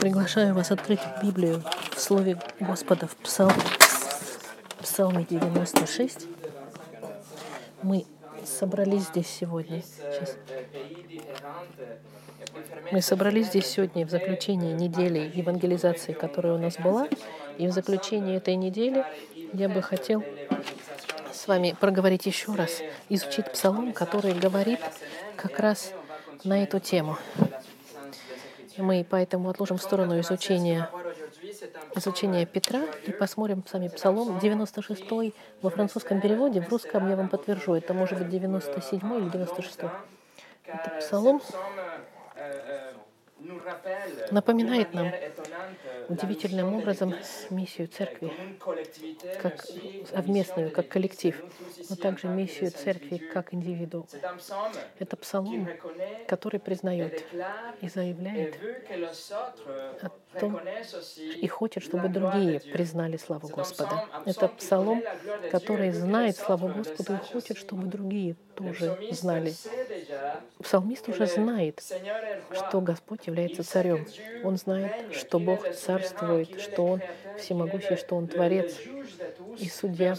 Приглашаю вас открыть Библию в Слове Господа в Псалме, Псалме 96. Мы собрались здесь сегодня. Сейчас. Мы собрались здесь сегодня в заключении недели евангелизации, которая у нас была. И в заключении этой недели я бы хотел с вами проговорить еще раз, изучить псалом, который говорит как раз на эту тему. Мы поэтому отложим в сторону изучения, изучения Петра и посмотрим сами Псалом 96 во французском переводе. В русском я вам подтвержу, это может быть 97 или 96. Это Псалом напоминает нам удивительным образом миссию церкви как совместную, как коллектив, но также миссию церкви как индивиду. Это псалом, который признает и заявляет том и хочет, чтобы другие признали славу Господа. Это псалом, который знает славу Господа и хочет, чтобы другие тоже знали. Псалмист уже знает, что Господь является царем. Он знает, что Бог царствует, что Он всемогущий, что Он творец и судья,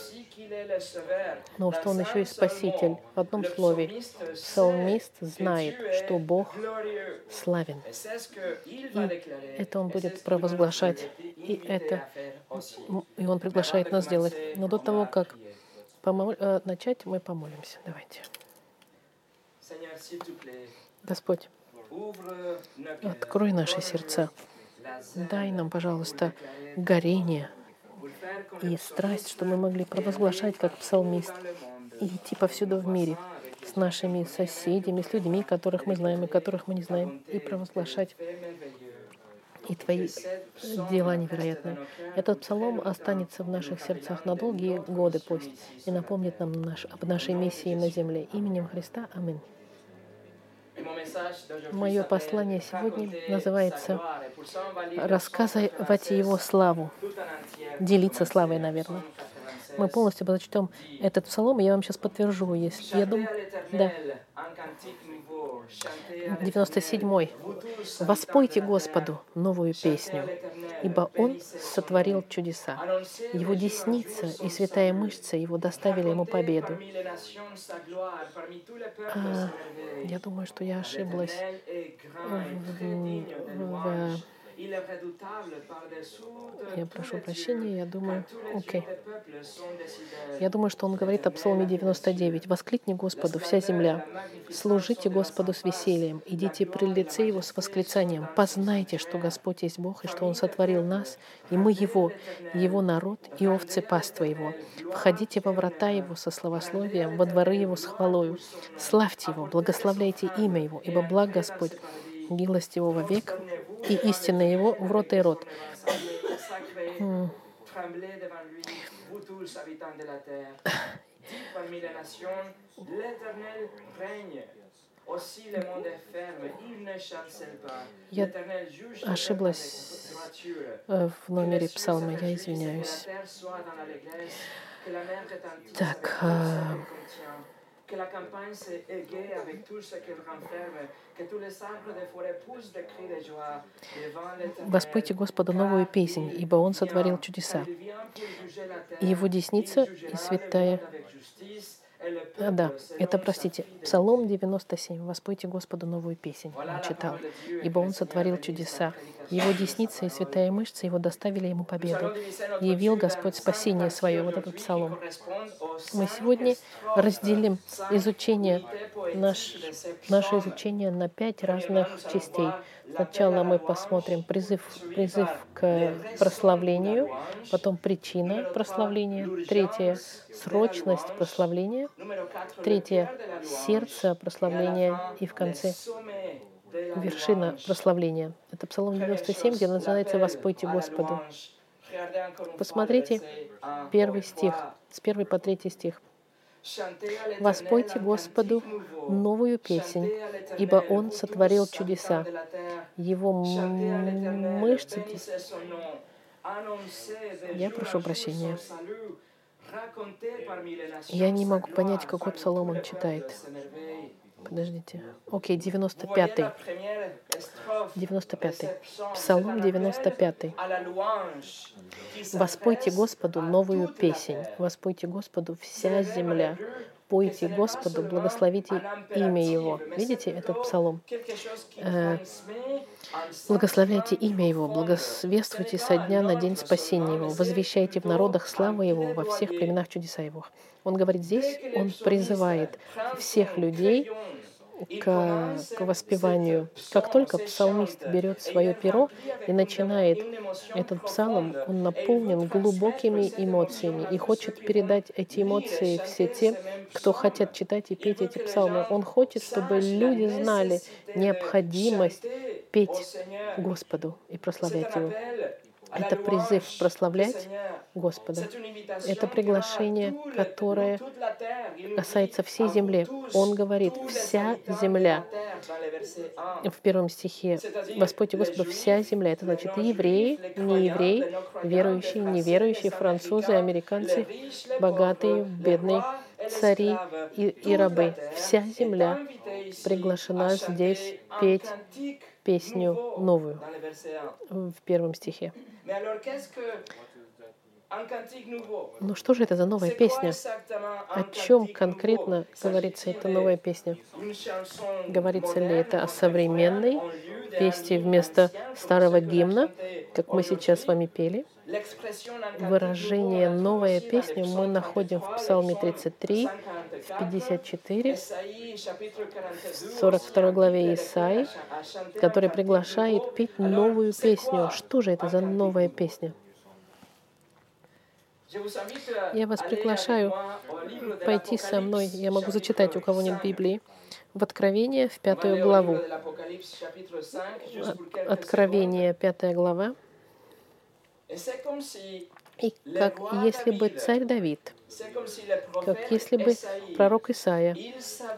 но что Он еще и спаситель. В одном слове, псалмист знает, что Бог славен. И это Он будет провозглашать, и это и Он приглашает нас сделать. Но до того, как помол... Э, начать, мы помолимся. Давайте. Господь, Открой наши сердца. Дай нам, пожалуйста, горение и страсть, чтобы мы могли провозглашать, как псалмист, и идти повсюду в мире с нашими соседями, с людьми, которых мы знаем и которых мы не знаем, и провозглашать и Твои дела невероятные. Этот псалом останется в наших сердцах на долгие годы пусть и напомнит нам наш, об нашей миссии на земле. Именем Христа. Аминь. Мое послание сегодня называется «Рассказывать Его славу». Делиться славой, наверное. Мы полностью прочтем этот псалом, и я вам сейчас подтвержу, если я думаю... Да. 97. «Воспойте Господу новую песню, ибо Он сотворил чудеса. Его десница и святая мышца Его доставили Ему победу». А, я думаю, что я ошиблась в, в я прошу прощения, я думаю, окей. Okay. Я думаю, что он говорит о Псалме 99. «Воскликни Господу, вся земля, служите Господу с весельем, идите при лице Его с восклицанием, познайте, что Господь есть Бог, и что Он сотворил нас, и мы Его, Его народ и овцы паства Его. Входите во врата Его со словословием, во дворы Его с хвалою. Славьте Его, благословляйте имя Его, ибо благ Господь, милость Его век, и истина Его в рот и рот. Я ошиблась э, в номере псалма, я извиняюсь. Так, а, que la campagne s'égaye avec tout ce qu'elle renferme, que tous les arbres des forêts poussent des cris de joie devant l'éternel. Воспойте Господу новую песнь, ибо Он сотворил чудеса. И Его десница и святая а, да, это, простите, Псалом 97. «Воспойте Господу новую песнь». Он читал. «Ибо Он сотворил чудеса. Его десница и святая мышца Его доставили Ему победу. Явил Господь спасение свое». Вот этот Псалом. Мы сегодня разделим изучение, наш, наше изучение на пять разных частей. Сначала мы посмотрим призыв, призыв к прославлению, потом причина прославления, третье — срочность прославления, третье — сердце прославления и в конце вершина прославления. Это Псалом 97, где называется «Воспойте Господу». Посмотрите первый стих, с первый по третий стих. Воспойте Господу новую песнь, ибо Он сотворил чудеса. Его мышцы... Я прошу прощения. Я не могу понять, какой псалом он читает. Подождите. Окей, 95-й. 95-й. Псалом 95-й. Воспойте Господу новую песнь. Воспойте Господу вся земля. Пойте Господу, благословите имя Его. Видите этот псалом? Э, благословляйте имя Его, благосвествуйте со дня на день спасения Его, возвещайте в народах славу Его, во всех племенах чудеса Его. Он говорит здесь, он призывает всех людей к, к воспеванию. Как только псалмист берет свое перо и начинает этот псалом, он наполнен глубокими эмоциями и хочет передать эти эмоции все те, кто хотят читать и петь эти псалмы. Он хочет, чтобы люди знали необходимость петь Господу и прославлять Его. Это призыв прославлять Господа. Это приглашение, которое касается всей земли. Он говорит, вся земля. В первом стихе «Воспойте Господу вся земля». Это значит и евреи, не евреи, верующие, неверующие, французы, американцы, богатые, бедные, цари и, и рабы. Вся земля приглашена здесь петь песню новую в первом стихе. Ну что же это за новая песня? О чем конкретно говорится эта новая песня? Говорится ли это о современной песне вместо старого гимна, как мы сейчас с вами пели? Выражение «новая песня» мы находим в Псалме 33, в 54, в 42 главе Исаи, который приглашает петь новую песню. Что же это за новая песня? Я вас приглашаю пойти со мной. Я могу зачитать, у кого нет Библии. В Откровение, в пятую главу. Откровение, пятая глава. И как если бы царь Давид, как если бы пророк Исаия,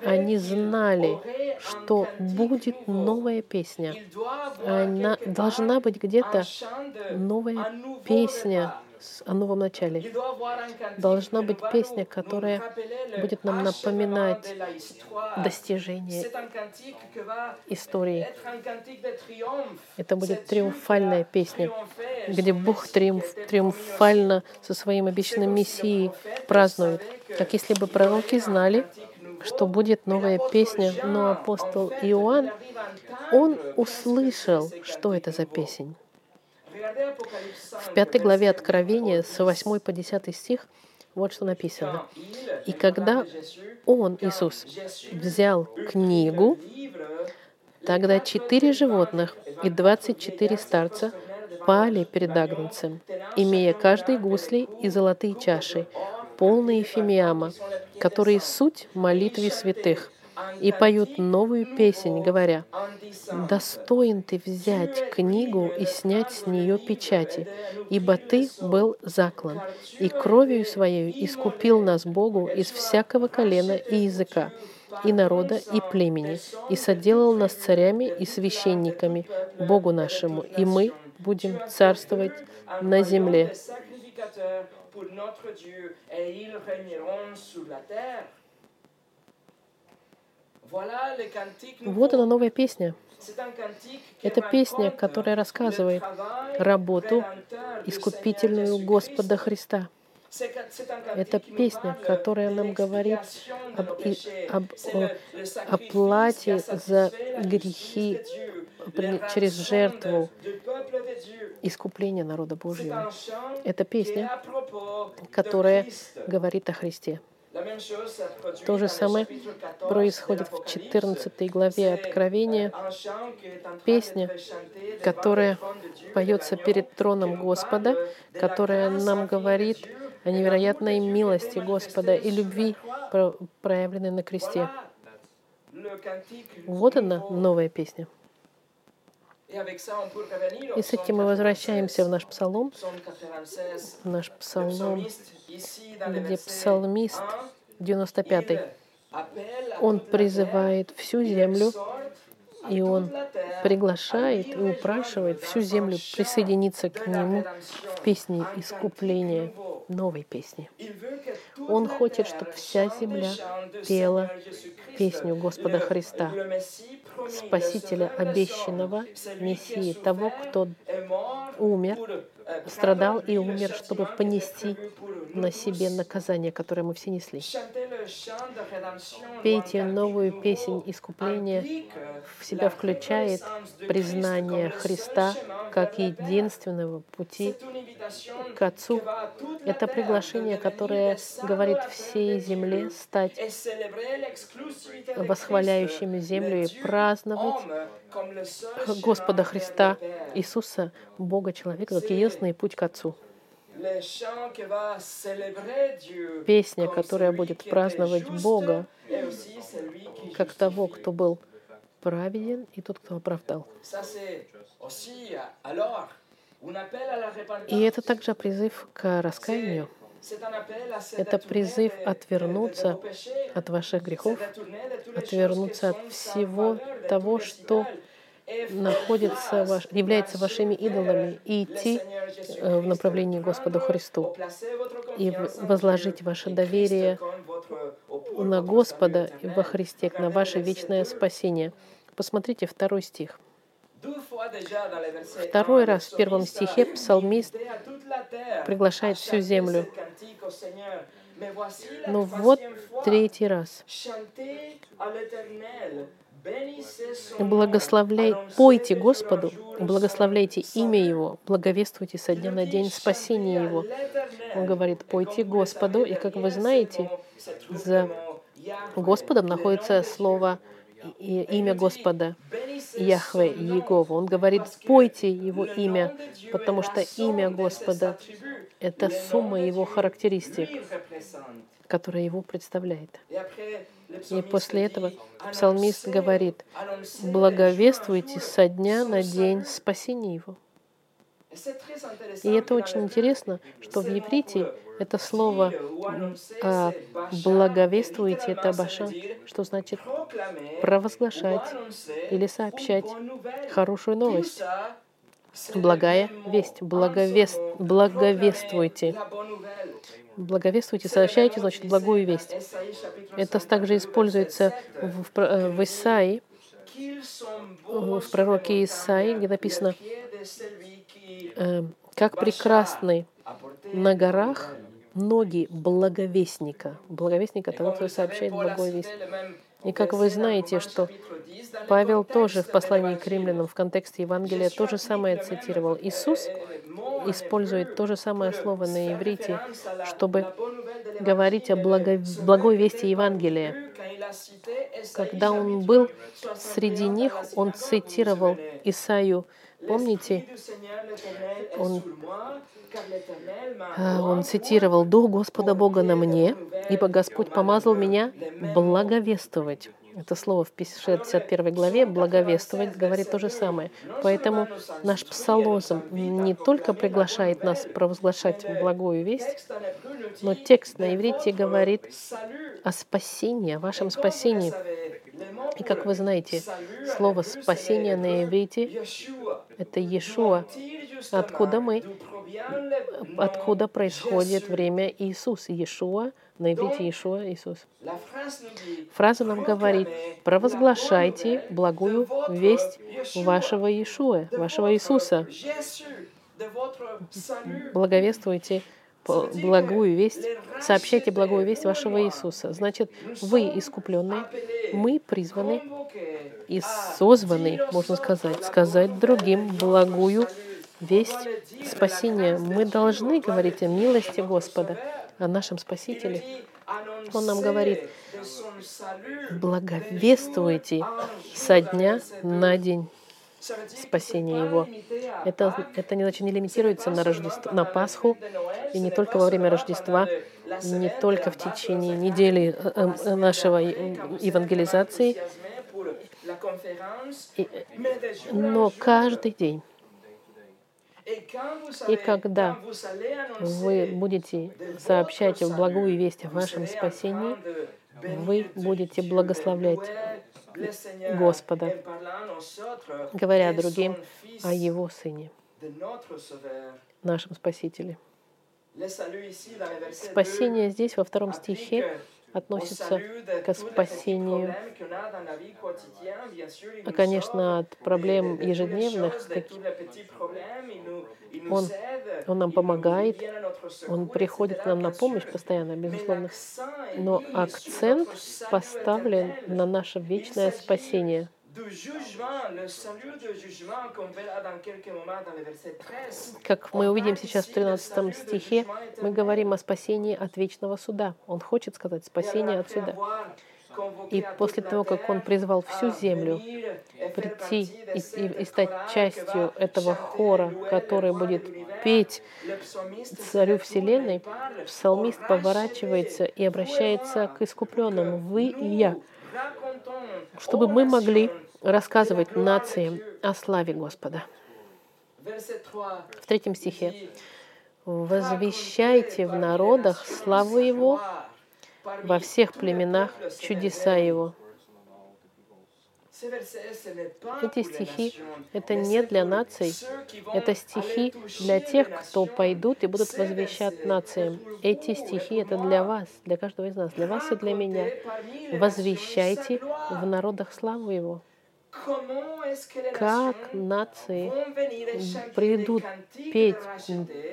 они знали, что будет новая песня. Она должна быть где-то новая песня о новом начале. Должна быть песня, которая будет нам напоминать достижение истории. Это будет триумфальная песня, где Бог триумф, триумфально со своим обещанным Мессией празднует. Как если бы пророки знали, что будет новая песня, но апостол Иоанн, он услышал, что это за песень. В пятой главе Откровения с 8 по 10 стих вот что написано. «И когда Он, Иисус, взял книгу, тогда четыре животных и двадцать четыре старца пали перед Агнцем, имея каждый гусли и золотые чаши, полные фимиама, которые суть молитвы святых и поют новую песнь, говоря, «Достоин ты взять книгу и снять с нее печати, ибо ты был заклан, и кровью своей искупил нас Богу из всякого колена и языка, и народа, и племени, и соделал нас царями и священниками Богу нашему, и мы будем царствовать на земле». Вот она новая песня. Это песня, которая рассказывает работу искупительную Господа Христа. Это песня, которая нам говорит об, и, об оплате за грехи через жертву искупления народа Божьего. Это песня, которая говорит о Христе. То же самое происходит в 14 главе Откровения. Песня, которая поется перед троном Господа, которая нам говорит о невероятной милости Господа и любви, проявленной на кресте. Вот она, новая песня. И с этим мы возвращаемся в наш псалом, в наш псалом, где псалмист 95-й, он призывает всю землю, и он приглашает и упрашивает всю землю присоединиться к нему в песне искупления новой песни. Он хочет, чтобы вся земля пела песню Господа Христа, Спасителя обещанного, Мессии, того, кто умер, страдал и умер, чтобы понести на себе наказание, которое мы все несли. Пейте новую песнь искупления, в себя включает признание Христа как единственного пути к Отцу. Это приглашение, которое говорит всей земле стать восхваляющими землю и праздновать Господа Христа Иисуса, Бога человека, как единственный путь к Отцу. Песня, которая будет праздновать Бога, как того, кто был праведен, и тот, кто оправдал. И это также призыв к раскаянию. Это призыв отвернуться от ваших грехов, отвернуться от всего того, что находится, ваш, является вашими идолами, и идти э, в направлении Господу Христу, и возложить ваше доверие на Господа и во Христе, на ваше вечное спасение. Посмотрите второй стих. Второй раз в первом стихе псалмист приглашает всю землю. Но вот третий раз. Благословляй, пойте Господу, благословляйте имя Его, благовествуйте со дня на день спасения Его. Он говорит, пойте Господу, и как вы знаете, за Господом находится слово и имя Господа, Яхве, Егова. Он говорит, пойте Его имя, потому что имя Господа — это сумма Его характеристик, которая Его представляет. И после этого псалмист говорит, благовествуйте со дня на день спасения Его. И это очень интересно, что в иврите это слово а, «благовествуете» — это баша, что значит провозглашать или сообщать хорошую новость. Благая весть, благовест, благовествуйте. Благовествуйте, сообщайте, значит, благую весть. Это также используется в, в, э, Исаии, в пророке Исаии, где написано, э, как прекрасны на горах ноги благовестника. Благовестника того, кто сообщает благую весть. И как вы знаете, что Павел тоже в послании к римлянам в контексте Евангелия то же самое цитировал. Иисус использует то же самое слово на иврите, чтобы говорить о благо... благой вести Евангелия. Когда он был среди них, он цитировал Исаию. Помните, он он цитировал «Дух Господа Бога на мне, ибо Господь помазал меня благовествовать». Это слово в 61 главе «благовествовать» говорит то же самое. Поэтому наш псалозм не только приглашает нас провозглашать благую весть, но текст на иврите говорит о спасении, о вашем спасении. И как вы знаете, слово «спасение» на иврите — это Иешуа, откуда мы откуда происходит время Иисус, Иешуа, на иврите Иешуа, Иисус. Фраза нам говорит, провозглашайте благую весть вашего Иешуа, вашего Иисуса. Благовествуйте благую весть, сообщайте благую весть вашего Иисуса. Значит, вы искупленные, мы призваны и созваны, можно сказать, сказать другим благую весть спасения. Мы должны говорить о милости Господа, о нашем Спасителе. Он нам говорит, благовествуйте со дня на день спасения Его. Это, это не, значит, не лимитируется на, Рождество, на Пасху, и не только во время Рождества, не только в течение недели э, э, нашего евангелизации, но каждый день. И когда вы будете сообщать благую весть о вашем спасении, вы будете благословлять Господа, говоря другим о Его Сыне, нашем Спасителе. Спасение здесь, во втором стихе, относится к спасению, а, конечно, от проблем ежедневных. Он, он нам помогает, Он приходит к нам на помощь постоянно, безусловно. Но акцент поставлен на наше вечное спасение – как мы увидим сейчас в 13 стихе, мы говорим о спасении от вечного суда. Он хочет сказать спасение от суда. И после того, как он призвал всю землю прийти и, и, и стать частью этого хора, который будет петь царю Вселенной, псалмист поворачивается и обращается к искупленным. Вы и я чтобы мы могли рассказывать нациям о славе Господа. В третьем стихе. «Возвещайте в народах славу Его, во всех племенах чудеса Его». Эти стихи — это не для наций, это стихи для тех, кто пойдут и будут возвещать нациям. Эти стихи — это для вас, для каждого из нас, для вас и для меня. Возвещайте в народах славу Его как нации придут петь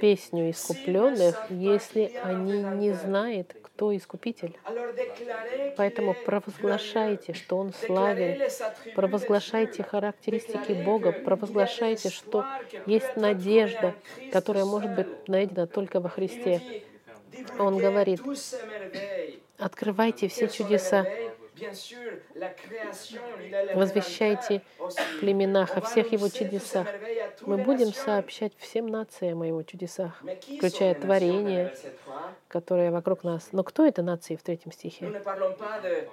песню искупленных, если они не знают, кто Искупитель. Поэтому провозглашайте, что Он славен, провозглашайте характеристики Бога, провозглашайте, что есть надежда, которая может быть найдена только во Христе. Он говорит, открывайте все чудеса, Возвещайте в племенах о всех его чудесах. Мы будем сообщать всем нациям о его чудесах, включая творение, которое вокруг нас. Но кто это нации в третьем стихе?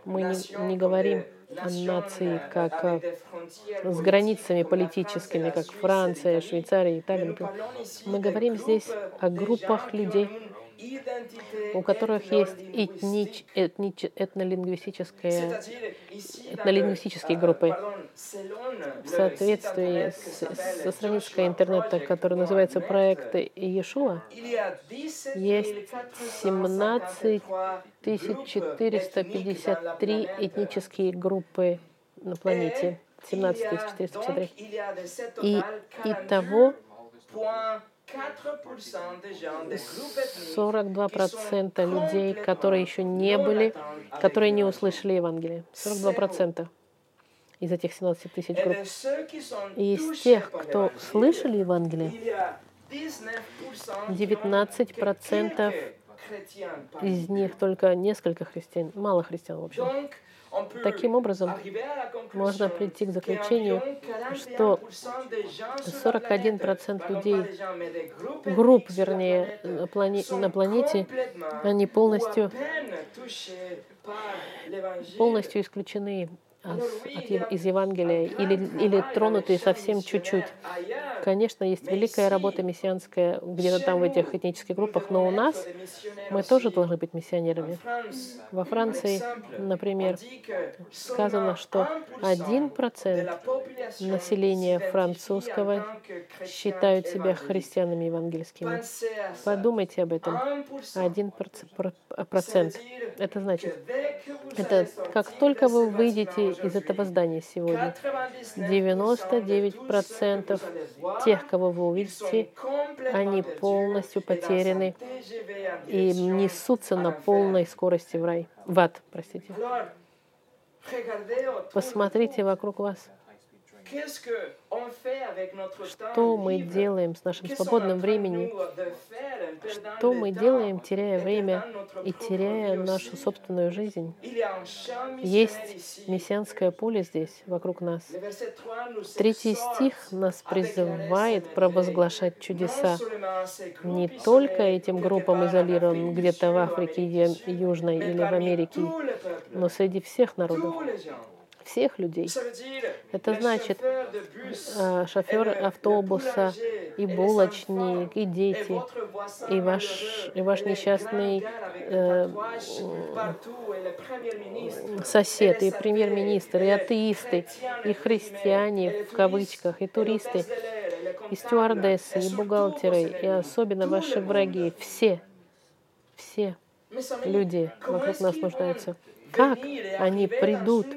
Мы не, не говорим о нации как с границами политическими, как Франция, Швейцария, Италия. Мы говорим здесь о группах людей, у которых есть этнич, этнич, этнолингвистические, этнолингвистические группы. В соответствии с, со страницей интернета, которая называется «Проект Иешуа», есть 17 453 этнические группы на планете. 17 453. И итого 42% людей, которые еще не были, которые не услышали Евангелие. 42% из этих 17 тысяч групп. И из тех, кто слышали Евангелие, 19% из них только несколько христиан, мало христиан, в общем. Таким образом, можно прийти к заключению, что 41% людей, групп, вернее, на, плане, на планете, они полностью, полностью исключены из Евангелия или, или тронуты совсем чуть-чуть. Конечно, есть великая работа мессианская где-то там в этих этнических группах, но у нас мы тоже должны быть миссионерами. Во Франции, например, сказано, что один процент населения французского считают себя христианами евангельскими. Подумайте об этом. Один процент. Это значит, это как только вы выйдете из этого здания сегодня. 99% тех, кого вы увидите, они полностью потеряны и несутся на полной скорости в рай, в ад, простите. Посмотрите вокруг вас. Что мы делаем с нашим свободным временем? Что мы делаем, теряя время и теряя нашу собственную жизнь? Есть мессианское поле здесь, вокруг нас. Третий стих нас призывает провозглашать чудеса. не только этим группам изолированным где-то в Африке, Южной или в Америке, но среди всех народов всех людей. Это значит э, шофер автобуса, и булочник, и дети, и ваш, и ваш несчастный э, сосед, и премьер-министр, и атеисты, и христиане в кавычках, и туристы, и стюардессы, и бухгалтеры, и особенно ваши враги, все, все люди вокруг нас нуждаются. Как они придут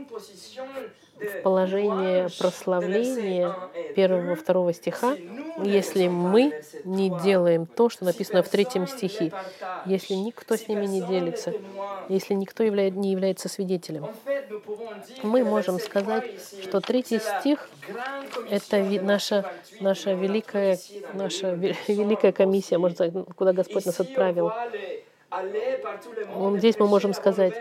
в положение прославления первого второго стиха, если мы не делаем то, что написано в третьем стихе, если никто с ними не делится, если никто являет, не является свидетелем. Мы можем сказать, что третий стих — это наша, наша, великая, наша великая комиссия, может сказать, куда Господь нас отправил. Здесь мы можем сказать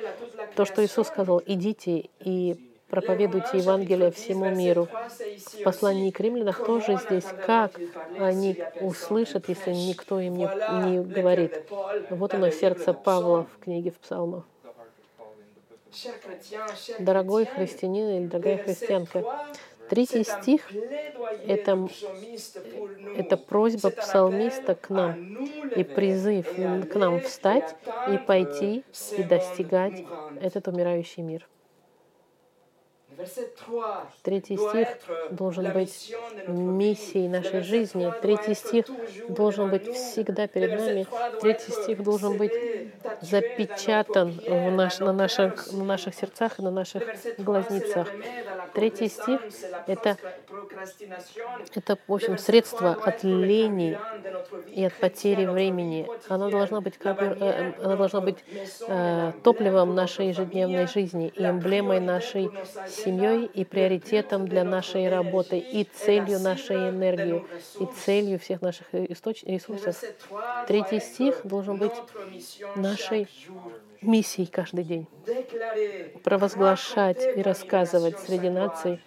то, что Иисус сказал, идите и проповедуйте Евангелие всему миру. В послании к римлянах тоже здесь, как они услышат, если никто им не, не говорит. Вот оно, сердце Павла в книге в Псалмах. Дорогой христианин или дорогая христианка, третий стих — это, это просьба псалмиста к нам. И призыв к нам встать и пойти и достигать этот умирающий мир. Третий стих должен быть миссией нашей жизни. Третий стих должен быть всегда перед нами. Третий стих должен быть запечатан в наш, на, наших, на наших сердцах и на наших глазницах. Третий стих — это, это, в общем, средство от лени и от потери времени. Оно должно быть, как, э, оно должно быть э, топливом нашей ежедневной жизни и эмблемой нашей семьей и приоритетом для нашей работы и целью нашей энергии и целью всех наших источ... ресурсов. Третий стих должен быть нашей миссией каждый день. Провозглашать и рассказывать среди наций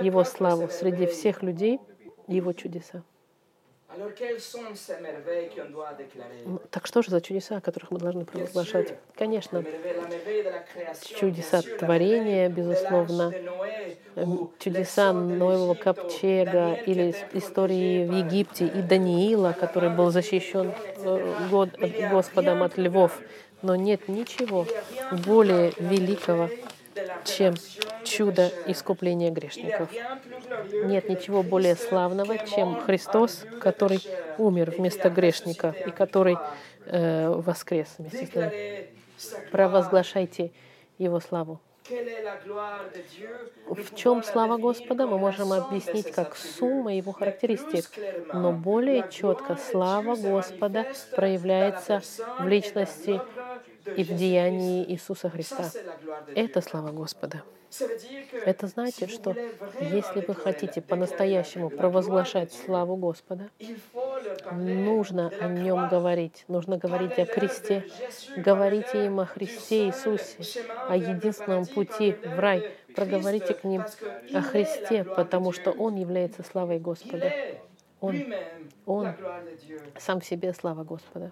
Его славу, среди всех людей Его чудеса. Так что же за чудеса, о которых мы должны провозглашать? Конечно, чудеса творения, безусловно, чудеса Нового Ковчега или истории в Египте и Даниила, который был защищен э, Господом от львов. Но нет ничего более великого, чем чудо искупления грешников. Нет ничего более славного, чем Христос, который умер вместо грешника и который э, воскрес вместе с ним. Провозглашайте Его славу. В чем слава Господа, мы можем объяснить как сумма его характеристик, но более четко слава Господа проявляется в личности и в деянии Иисуса Христа. Это слава Господа. Это значит, что если вы хотите по-настоящему провозглашать славу Господа, нужно о Нем говорить. Нужно говорить о Христе. Говорите им о Христе Иисусе, о единственном пути в рай. Проговорите к ним о Христе, потому что Он является славой Господа. Он, Он сам в себе слава Господа.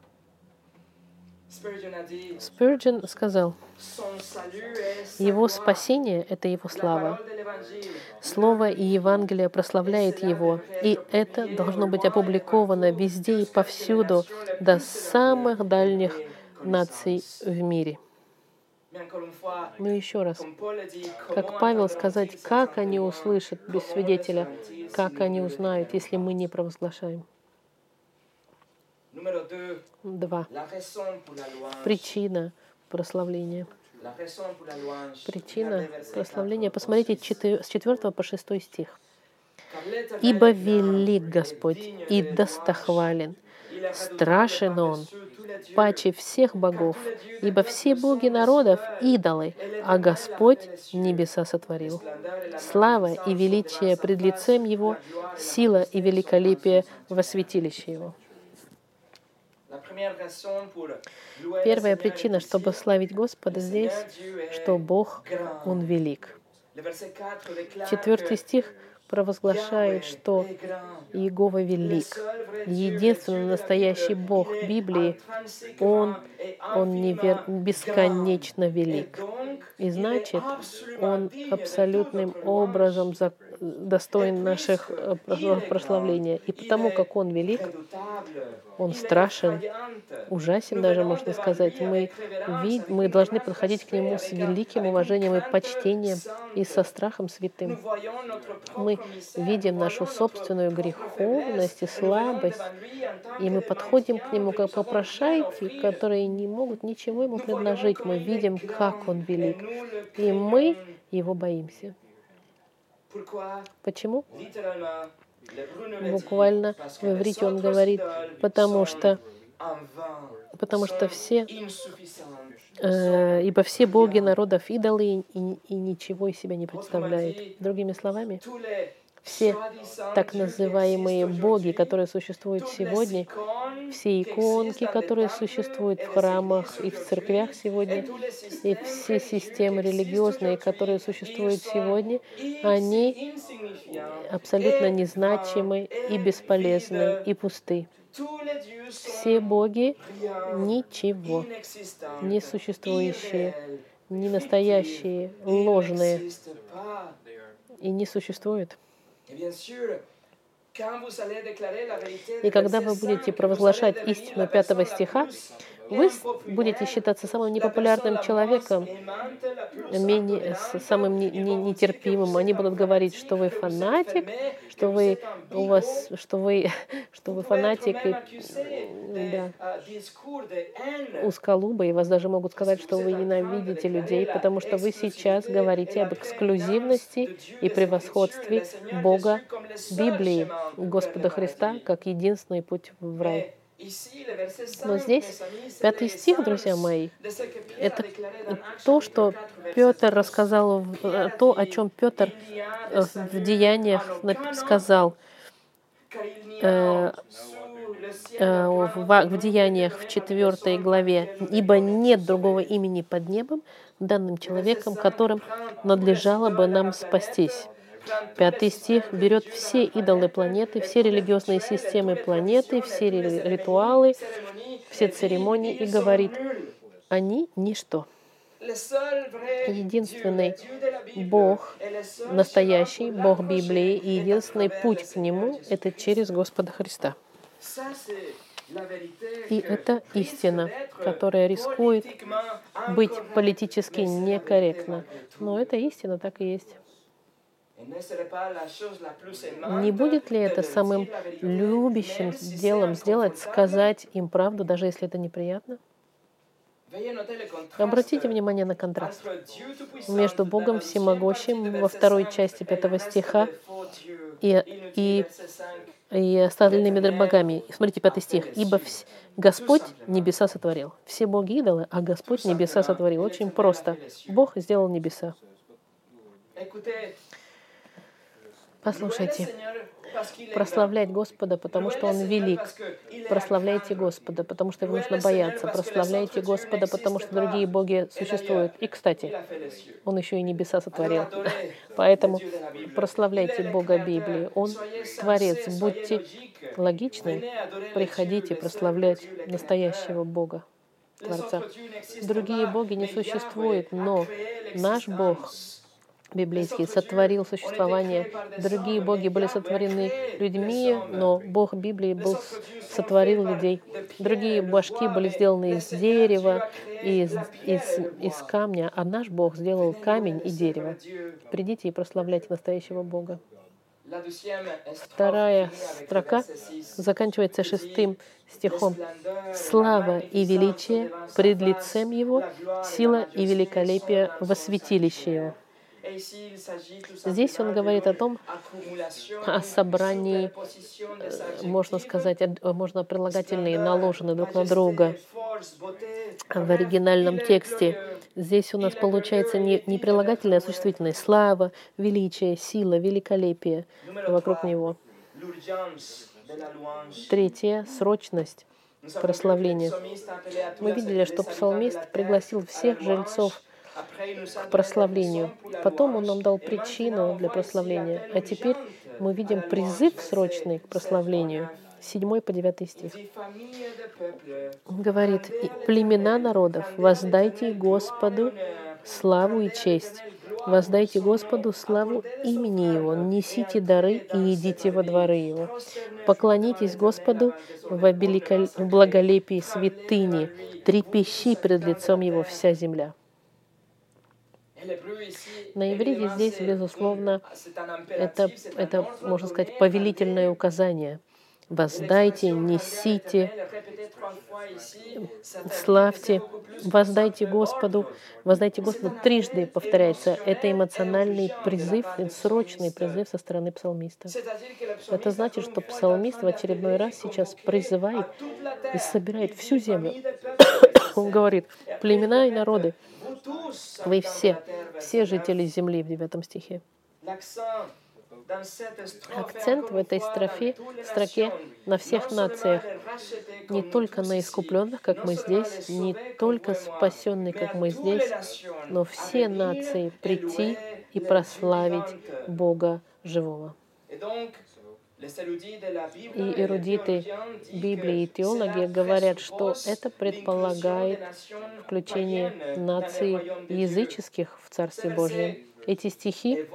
Спurgeon сказал, его спасение — это его слава. Слово и Евангелие прославляет его, и это должно быть опубликовано везде и повсюду, до самых дальних наций в мире. Но еще раз, как Павел сказать, как они услышат без свидетеля, как они узнают, если мы не провозглашаем. Два. Причина прославления. Причина прославления. Посмотрите с 4 по 6 стих. «Ибо велик Господь и достохвален, страшен Он, паче всех богов, ибо все боги народов — идолы, а Господь небеса сотворил. Слава и величие пред лицем Его, сила и великолепие во святилище Его». Первая причина, чтобы славить Господа здесь, что Бог, Он велик. Четвертый стих провозглашает, что Иегова велик. Единственный настоящий Бог Библии, Он, он невер... бесконечно велик. И значит, Он абсолютным образом достоин наших э, прославления. И потому как Он велик, Он страшен, ужасен даже, можно сказать, мы, мы должны подходить к Нему с великим уважением и почтением и со страхом святым. Мы видим нашу собственную греховность и слабость, и мы подходим к Нему как попрошайки, которые не могут ничего Ему предложить. Мы видим, как Он велик, и мы Его боимся. Почему? Буквально в иврите он говорит, потому что, потому что все, э, ибо все боги народов идолы и, и ничего из себя не представляют. Другими словами, все так называемые боги, которые существуют сегодня, все иконки, которые существуют в храмах и в церквях сегодня, и все системы религиозные, которые существуют сегодня, они абсолютно незначимы и бесполезны и пусты. Все боги ничего, не существующие, не настоящие, ложные и не существуют. И когда вы будете провозглашать истину пятого стиха, вы будете считаться самым непопулярным человеком, менее, самым нетерпимым. Они будут говорить, что вы фанатик, что вы у вас, что вы, что вы фанатик и да, узколуба, и вас даже могут сказать, что вы ненавидите людей, потому что вы сейчас говорите об эксклюзивности и превосходстве Бога Библии, Господа Христа, как единственный путь в рай. Но здесь пятый стих, друзья мои, это то, что Петр рассказал, э, то, о чем Петр э, в деяниях сказал. Э, в деяниях в четвертой главе, ибо нет другого имени под небом, данным человеком, которым надлежало бы нам спастись. Пятый стих берет все идолы планеты, все религиозные системы планеты, все ритуалы, все церемонии и говорит, они ничто. Единственный Бог, настоящий Бог Библии, и единственный путь к Нему — это через Господа Христа. И это истина, которая рискует быть политически некорректна. Но это истина, так и есть. Не будет ли это самым любящим делом сделать, сказать им правду, даже если это неприятно? Обратите внимание на контраст между Богом Всемогущим во второй части пятого стиха и, и, и остальными богами. Смотрите, пятый стих. «Ибо Господь небеса сотворил». Все боги идолы, а Господь небеса сотворил. Очень просто. Бог сделал небеса. Послушайте, прославлять Господа, потому что Он велик. Прославляйте Господа, потому что его нужно бояться. Прославляйте Господа, потому что другие боги существуют. И, кстати, Он еще и небеса сотворил. Поэтому прославляйте Бога Библии. Он Творец. Будьте логичны. Приходите прославлять настоящего Бога. Творца. Другие боги не существуют, но наш Бог библейский сотворил существование. Другие боги были сотворены людьми, но Бог Библии был, сотворил людей. Другие башки были сделаны из дерева, из, из, из камня, а наш Бог сделал камень и дерево. Придите и прославляйте настоящего Бога. Вторая строка заканчивается шестым стихом. «Слава и величие пред лицем Его, сила и великолепие во святилище Его». Здесь он говорит о том, о собрании, э, можно сказать, можно прилагательные наложены друг на друга в оригинальном тексте. Здесь у нас получается не, не прилагательное, а существительное. Слава, величие, сила, великолепие вокруг него. Третье — срочность прославления. Мы видели, что псалмист пригласил всех жильцов к прославлению. Потом Он нам дал причину для прославления. А теперь мы видим призыв срочный к прославлению. 7 по 9 стих. Говорит, «Племена народов, воздайте Господу славу и честь, Воздайте Господу славу имени Его, несите дары и идите во дворы Его. Поклонитесь Господу в благолепии святыни, трепещи пред лицом Его вся земля. На иврите здесь, безусловно, это, это, можно сказать, повелительное указание. Воздайте, несите, славьте, воздайте Господу, воздайте Господу трижды повторяется. Это эмоциональный призыв, срочный призыв со стороны псалмиста. Это значит, что псалмист в очередной раз сейчас призывает и собирает всю землю. Он говорит, племена и народы, вы все, все жители земли в девятом стихе. Акцент в этой строфе, строке на всех нациях, не только на искупленных, как мы здесь, не только спасенные, как мы здесь, но все нации прийти и прославить Бога живого. И эрудиты Библии и теологи говорят, что это предполагает включение наций языческих в Царстве Божьем. Эти стихи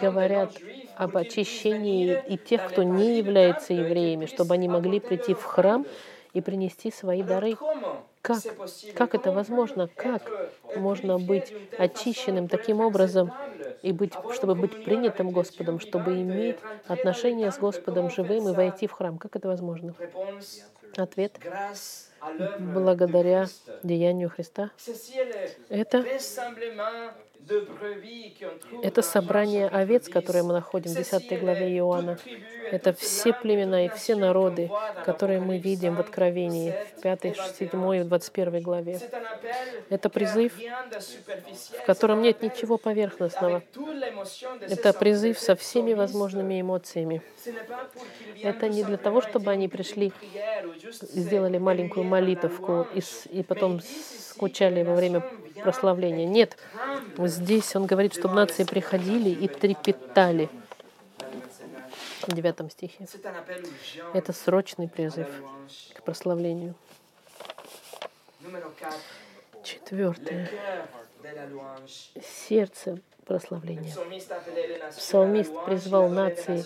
говорят об очищении и тех, кто не является евреями, чтобы они могли прийти в храм и принести свои дары. Как? Как это возможно? Как можно быть очищенным таким образом, и быть, чтобы быть принятым Господом, чтобы иметь отношения с Господом живым и войти в храм. Как это возможно? Ответ благодаря деянию Христа. Это это собрание овец, которое мы находим в 10 главе Иоанна. Это все племена и все народы, которые мы видим в Откровении, в 5, 7 и 21 главе. Это призыв, в котором нет ничего поверхностного. Это призыв со всеми возможными эмоциями. Это не для того, чтобы они пришли, сделали маленькую молитовку и, и потом скучали во время прославления. Нет, здесь он говорит, чтобы нации приходили и трепетали. В девятом стихе. Это срочный призыв к прославлению. Четвертое. Сердце прославления. Псалмист призвал нации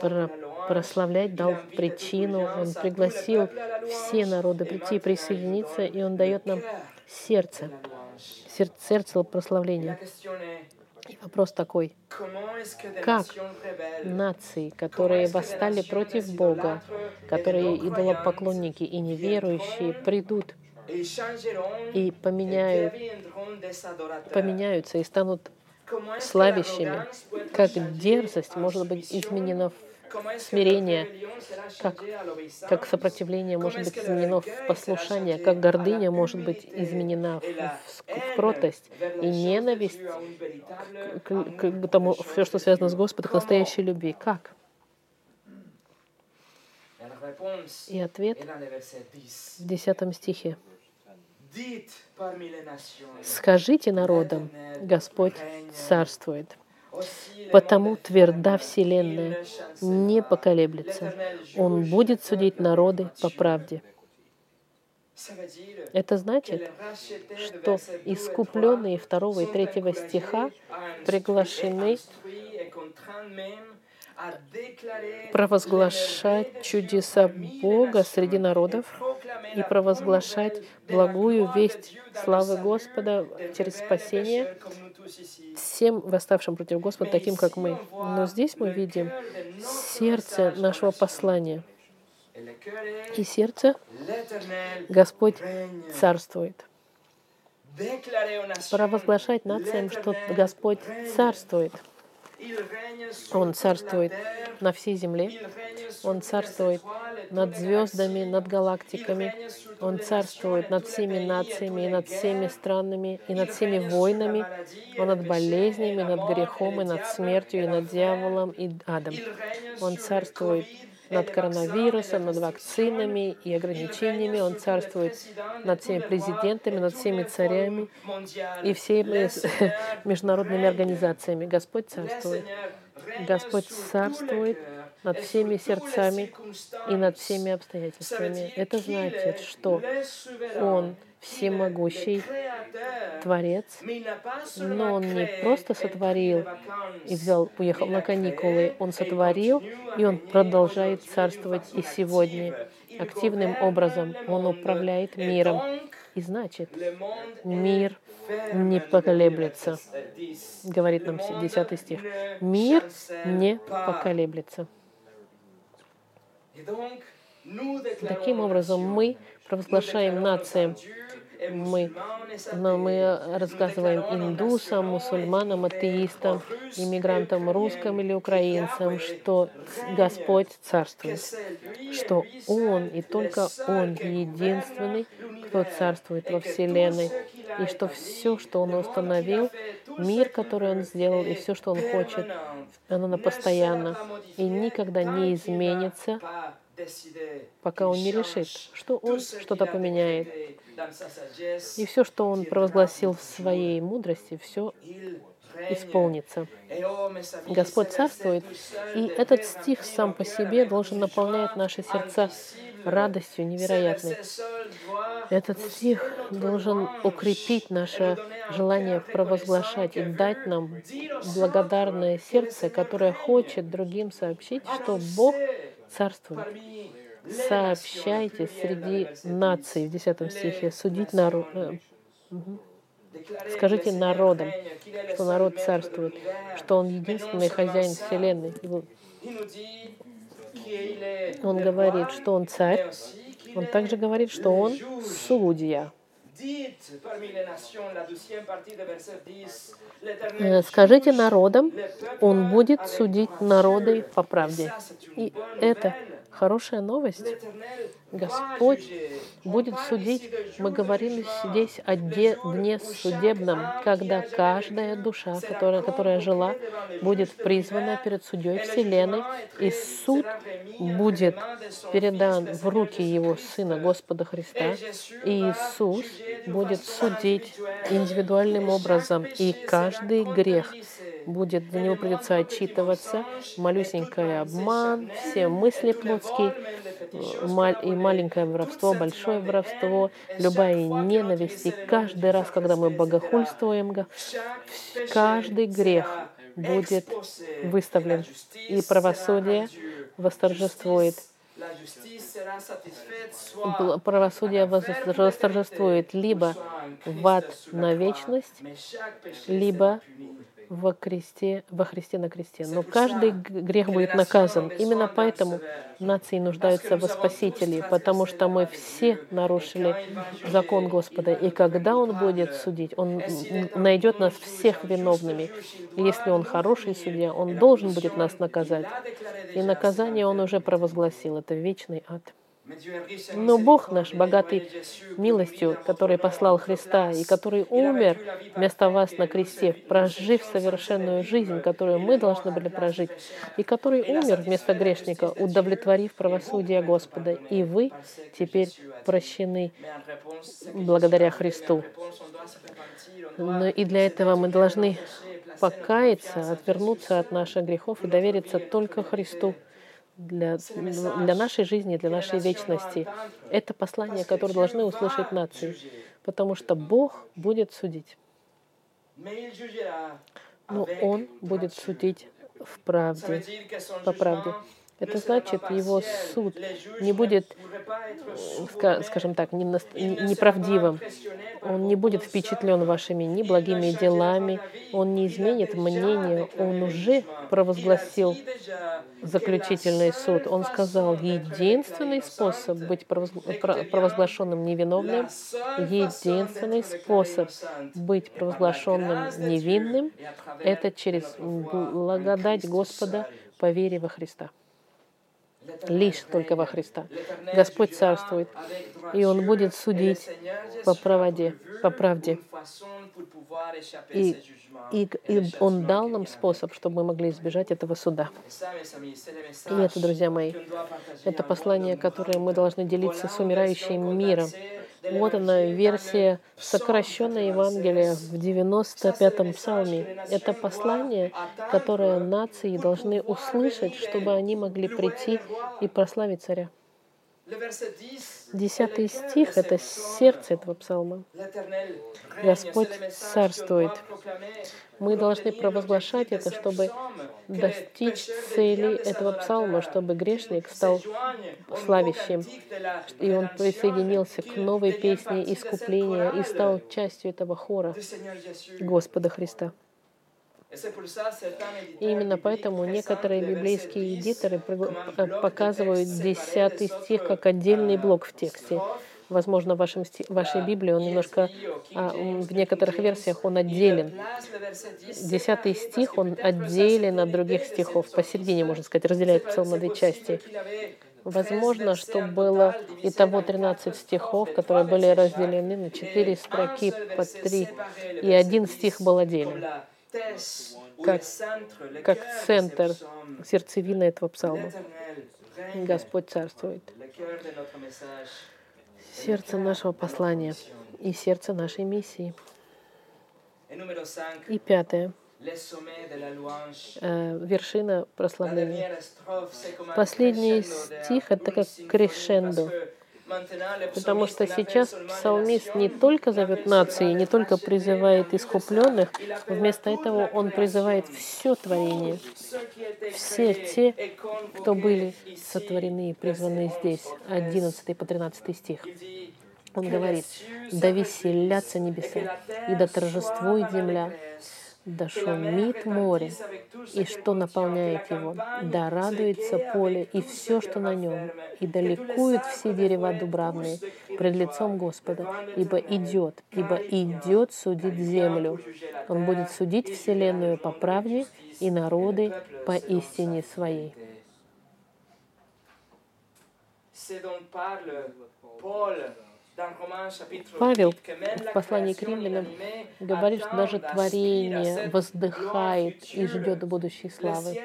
про прославлять, дал причину, он пригласил все народы прийти и присоединиться, и он дает нам сердце, сердце, прославления. И вопрос такой, как нации, которые восстали против Бога, которые идолопоклонники и неверующие, придут и поменяют, поменяются и станут славящими, как дерзость может быть изменена в смирение, как, как сопротивление может быть изменено в послушание, как гордыня может быть изменена в, в, кротость и ненависть к, к, к тому, все, что связано с Господом, к настоящей любви. Как? И ответ в десятом стихе. Скажите народам, Господь царствует. Потому тверда Вселенная, не поколеблется. Он будет судить народы по правде. Это значит, что искупленные второго и третьего стиха приглашены провозглашать чудеса Бога среди народов и провозглашать благую весть славы Господа через спасение всем восставшим против Господа, таким как мы. Но здесь мы видим сердце нашего послания. И сердце Господь царствует. Провозглашать нациям, что Господь царствует — он царствует на всей земле. Он царствует над звездами, над галактиками. Он царствует над всеми нациями, и над всеми странами, и над всеми войнами. Он над болезнями, над грехом, и над смертью, и над дьяволом, и адом. Он царствует над коронавирусом, над вакцинами и ограничениями. Он царствует над всеми президентами, над всеми царями и всеми международными организациями. Господь царствует. Господь царствует над всеми сердцами и над всеми обстоятельствами. Это значит, что Он всемогущий Творец, но Он не просто сотворил и взял, уехал на каникулы, Он сотворил, и Он продолжает царствовать и сегодня. Активным образом Он управляет миром. И значит, мир не поколеблется, говорит нам 10 стих. Мир не поколеблется. Таким образом, мы провозглашаем нациям, мы, но мы рассказываем индусам, мусульманам, атеистам, иммигрантам, русским или украинцам, что Господь царствует, что Он и только Он единственный, кто царствует во Вселенной, и что все, что Он установил, мир, который Он сделал, и все, что Он хочет, оно на постоянно и никогда не изменится, пока он не решит, что он что-то поменяет. И все, что он провозгласил в своей мудрости, все исполнится. Господь царствует, и этот стих сам по себе должен наполнять наши сердца радостью невероятной. Этот стих должен укрепить наше желание провозглашать и дать нам благодарное сердце, которое хочет другим сообщить, что Бог царствует. Сообщайте среди наций, в 10 стихе, судить народ. Э, Скажите народам, что народ царствует, что он единственный хозяин Вселенной. Он говорит, что он царь. Он также говорит, что он судья. Э, скажите народам, он будет судить народы по правде. И это хорошая новость. Господь будет судить. Мы говорим здесь о дне судебном, когда каждая душа, которая, которая жила, будет призвана перед судьей Вселенной, и суд будет передан в руки Его Сына Господа Христа, и Иисус будет судить индивидуальным образом, и каждый грех будет, за него придется отчитываться, малюсенький обман, все мысли плотские, и маленькое воровство, большое воровство, любая ненависть. И каждый раз, когда мы богохульствуем, каждый грех будет выставлен, и правосудие восторжествует. Правосудие восторжествует либо в ад на вечность, либо во Христе, во Христе на кресте. Но каждый грех будет наказан. Именно поэтому нации нуждаются во Спасителе, потому что мы все нарушили закон Господа. И когда Он будет судить, Он найдет нас всех виновными. И если Он хороший судья, Он должен будет нас наказать. И наказание Он уже провозгласил. Это вечный ад. Но Бог наш, богатый милостью, который послал Христа и который умер вместо вас на кресте, прожив совершенную жизнь, которую мы должны были прожить, и который умер вместо грешника, удовлетворив правосудие Господа. И вы теперь прощены благодаря Христу. Но и для этого мы должны покаяться, отвернуться от наших грехов и довериться только Христу для, для нашей жизни, для нашей вечности. Это послание, которое должны услышать нации, потому что Бог будет судить. Но Он будет судить в правде, по правде. Это значит, его суд не будет, скажем так, неправдивым. Он не будет впечатлен вашими ни благими делами, он не изменит мнение, он уже провозгласил заключительный суд. Он сказал, единственный способ быть провозглашенным невиновным, единственный способ быть провозглашенным невинным, это через благодать Господа по вере во Христа лишь только во Христа. Господь царствует, и Он будет судить по правде, по правде. И, и, и Он дал нам способ, чтобы мы могли избежать этого суда. И это, друзья мои, это послание, которое мы должны делиться с умирающим миром. Вот она, версия сокращенной Евангелия в 95-м псалме. Это послание, которое нации должны услышать, чтобы они могли прийти и прославить царя. Десятый стих — это сердце этого псалма. Господь царствует. Мы должны провозглашать это, чтобы достичь цели этого псалма, чтобы грешник стал славящим, и он присоединился к новой песне искупления и стал частью этого хора Господа Христа. И именно поэтому некоторые библейские эдиторы показывают десятый стих как отдельный блок в тексте. Возможно, в вашем, вашей Библии он немножко, а, в некоторых версиях он отделен. Десятый стих, он отделен от других стихов. Посередине, можно сказать, разделяет псалм на две части. Возможно, что было и того 13 стихов, которые были разделены на четыре строки по три, и один стих был отделен как, как центр, сердцевина этого псалма. Господь царствует. Сердце нашего послания и сердце нашей миссии. И пятое. Э, вершина прославления. Последний стих — это как крешендо. Потому что сейчас псалмист не только зовет нации, не только призывает искупленных, вместо этого он призывает все творение, все те, кто были сотворены и призваны здесь. 11 по 13 стих. Он говорит, «Да веселятся небеса, и да торжествует земля, да шумит море, и что наполняет его, да радуется поле и все, что на нем, и да ликуют все дерева дубравные пред лицом Господа, ибо идет, ибо идет судить землю. Он будет судить вселенную по правде и народы по истине своей. Павел в послании к римлянам говорит, что даже творение воздыхает и ждет будущей славы.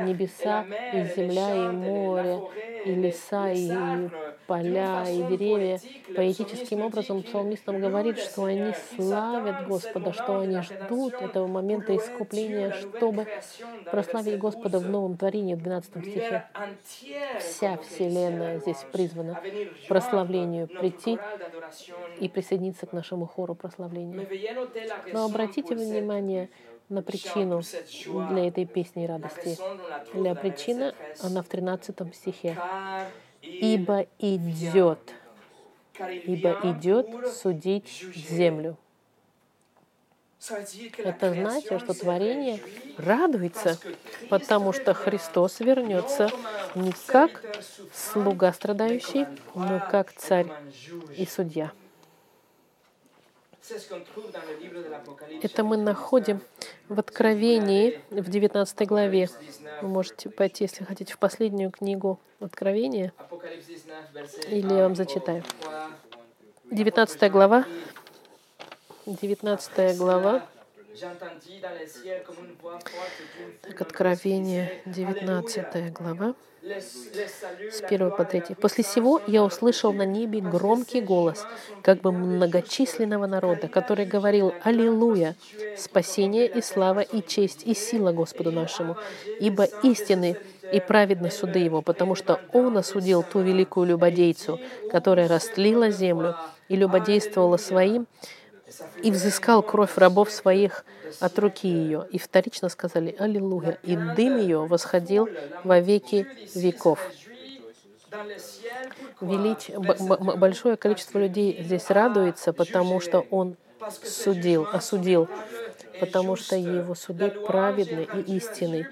Небеса и земля и море, и леса, и поля, и деревья. Поэтическим образом псалмист нам говорит, что они славят Господа, что они ждут этого момента искупления, чтобы прославить Господа в новом творении, в 12 стихе. Вся Вселенная здесь призвана прославлению, прийти и присоединиться к нашему хору прославления. Но обратите внимание на причину для этой песни радости. Для причины она в 13 стихе. «Ибо идет, ибо идет судить землю». Это значит, что творение радуется, потому что Христос вернется не как слуга страдающий, но как царь и судья. Это мы находим в Откровении, в 19 главе. Вы можете пойти, если хотите, в последнюю книгу Откровения, или я вам зачитаю. 19 глава, 19 глава, так, Откровение, 19 глава, с 1 по 3. «После сего я услышал на небе громкий голос, как бы многочисленного народа, который говорил «Аллилуйя! Спасение и слава и честь и сила Господу нашему, ибо истины и праведны суды Его, потому что Он осудил ту великую любодейцу, которая растлила землю и любодействовала своим, и взыскал кровь рабов своих от руки ее. И вторично сказали «Аллилуйя!» И дым ее восходил во веки веков. Велич... Большое количество людей здесь радуется, потому что Он судил, осудил, потому что Его суды праведны и истинны.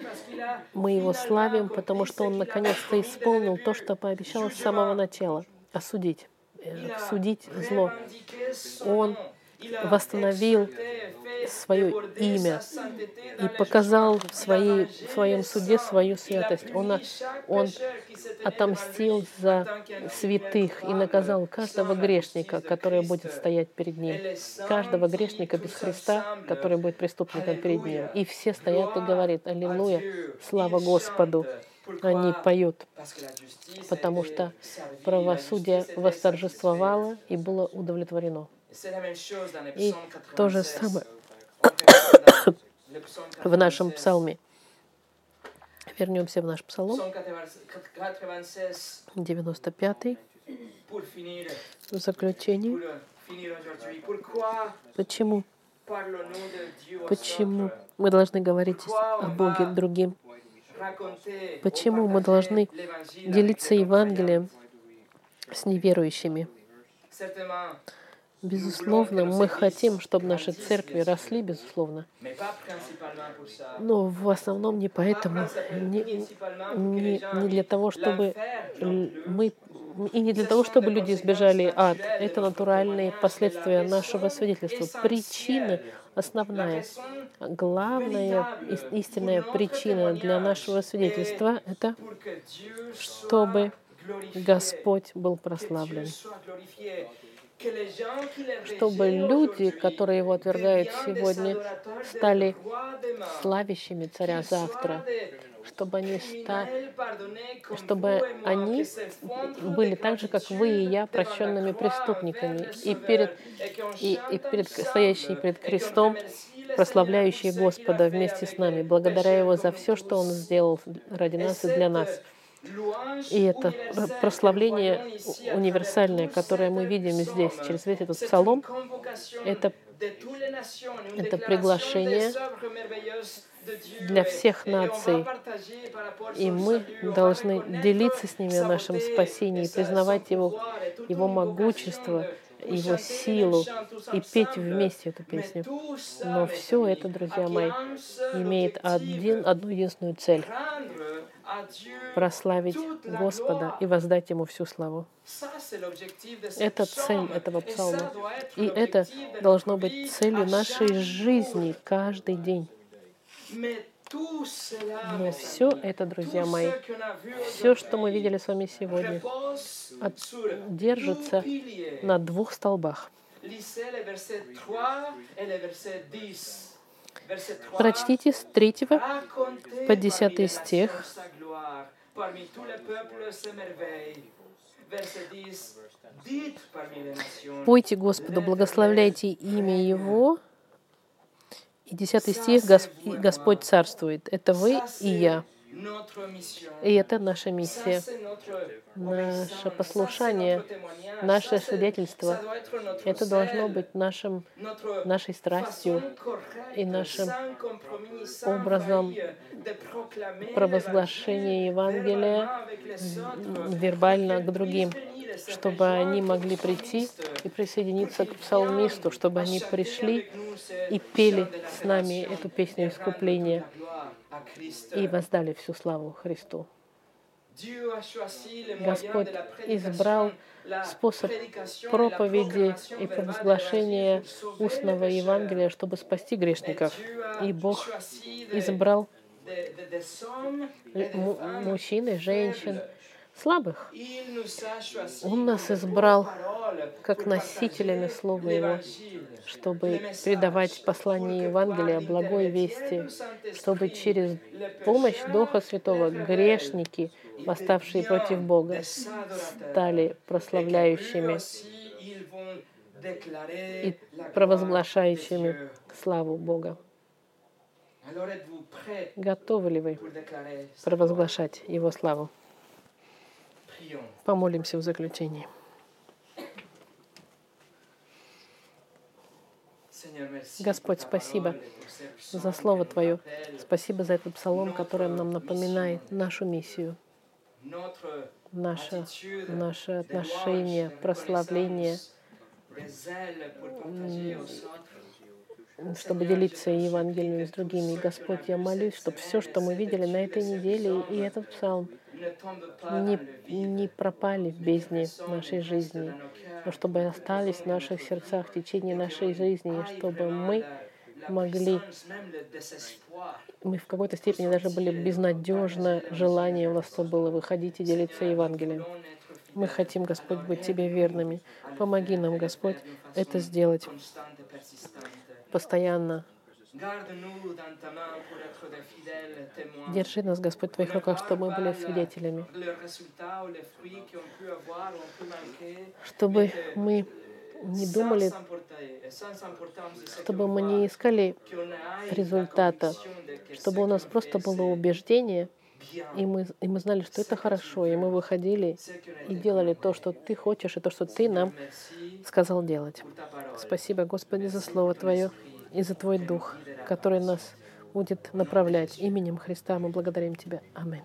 Мы Его славим, потому что Он наконец-то исполнил то, что пообещал с самого начала — осудить, э, судить зло. Он восстановил свое имя и показал в, своей, в своем суде свою святость. Он, он отомстил за святых и наказал каждого грешника, который будет стоять перед ним. Каждого грешника без Христа, который будет преступником перед ним. И все стоят и говорят, Аллилуйя, слава Господу. Они поют, потому что правосудие восторжествовало и было удовлетворено. И то же самое в нашем псалме. Вернемся в наш псалом. 95 в заключение. Почему? Почему мы должны говорить о Боге другим? Почему мы должны делиться Евангелием с неверующими? Безусловно, мы хотим, чтобы наши церкви росли, безусловно. Но в основном не поэтому, не, не, не для того, чтобы мы и не для того, чтобы люди избежали ад. Это натуральные последствия нашего свидетельства. Причина основная, главная истинная причина для нашего свидетельства — это чтобы Господь был прославлен чтобы люди, которые его отвергают сегодня, стали славящими царя завтра, чтобы они, ста... чтобы они были так же, как вы и я, прощенными преступниками, и перед, и, и перед стоящие перед крестом, прославляющие Господа вместе с нами, благодаря Его за все, что Он сделал ради нас и для нас. И это прославление универсальное, которое мы видим здесь, через весь этот псалом, это, это приглашение для всех наций. И мы должны делиться с ними о нашем спасении, признавать Его, Его могущество, Его силу и петь вместе эту песню. Но все это, друзья мои, имеет один, одну единственную цель прославить Господа и воздать Ему всю славу. Это цель этого псалма. И это должно быть целью нашей жизни каждый день. Но все это, друзья мои, все, что мы видели с вами сегодня, держится на двух столбах. Прочтите с 3 по 10 стих. Пойте Господу, благословляйте имя Его. И 10 стих Господь царствует. Это вы и я. И это наша миссия, наше послушание, наше свидетельство. Это должно быть нашим, нашей страстью и нашим образом провозглашения Евангелия вербально к другим чтобы они могли прийти и присоединиться к псалмисту, чтобы они пришли и пели с нами эту песню искупления и воздали всю славу Христу. Господь избрал способ проповеди и провозглашения устного Евангелия, чтобы спасти грешников. И Бог избрал мужчин и женщин, слабых. Он нас избрал как носителями Слова Его, чтобы передавать послание Евангелия, благой вести, чтобы через помощь Духа Святого грешники, восставшие против Бога, стали прославляющими и провозглашающими славу Бога. Готовы ли вы провозглашать Его славу? Помолимся в заключении. Господь, спасибо за Слово Твое. Спасибо за этот псалом, который нам напоминает нашу миссию, наше, наше отношение, прославление, чтобы делиться Евангелием с другими. Господь, я молюсь, чтобы все, что мы видели на этой неделе, и этот псалм не, не пропали в бездне нашей жизни, но чтобы остались в наших сердцах в течение нашей жизни, чтобы мы могли, мы в какой-то степени даже были безнадежно, желание у нас то было выходить и делиться Евангелием. Мы хотим, Господь, быть Тебе верными. Помоги нам, Господь, это сделать постоянно Держи нас, Господь, в Твоих руках, чтобы мы были свидетелями, чтобы мы не думали, чтобы мы не искали результата, чтобы у нас просто было убеждение, и мы, и мы знали, что это хорошо, и мы выходили и делали то, что Ты хочешь, и то, что Ты нам сказал делать. Спасибо, Господи, за Слово Твое и за Твой Дух, который нас будет направлять. Именем Христа мы благодарим Тебя. Аминь.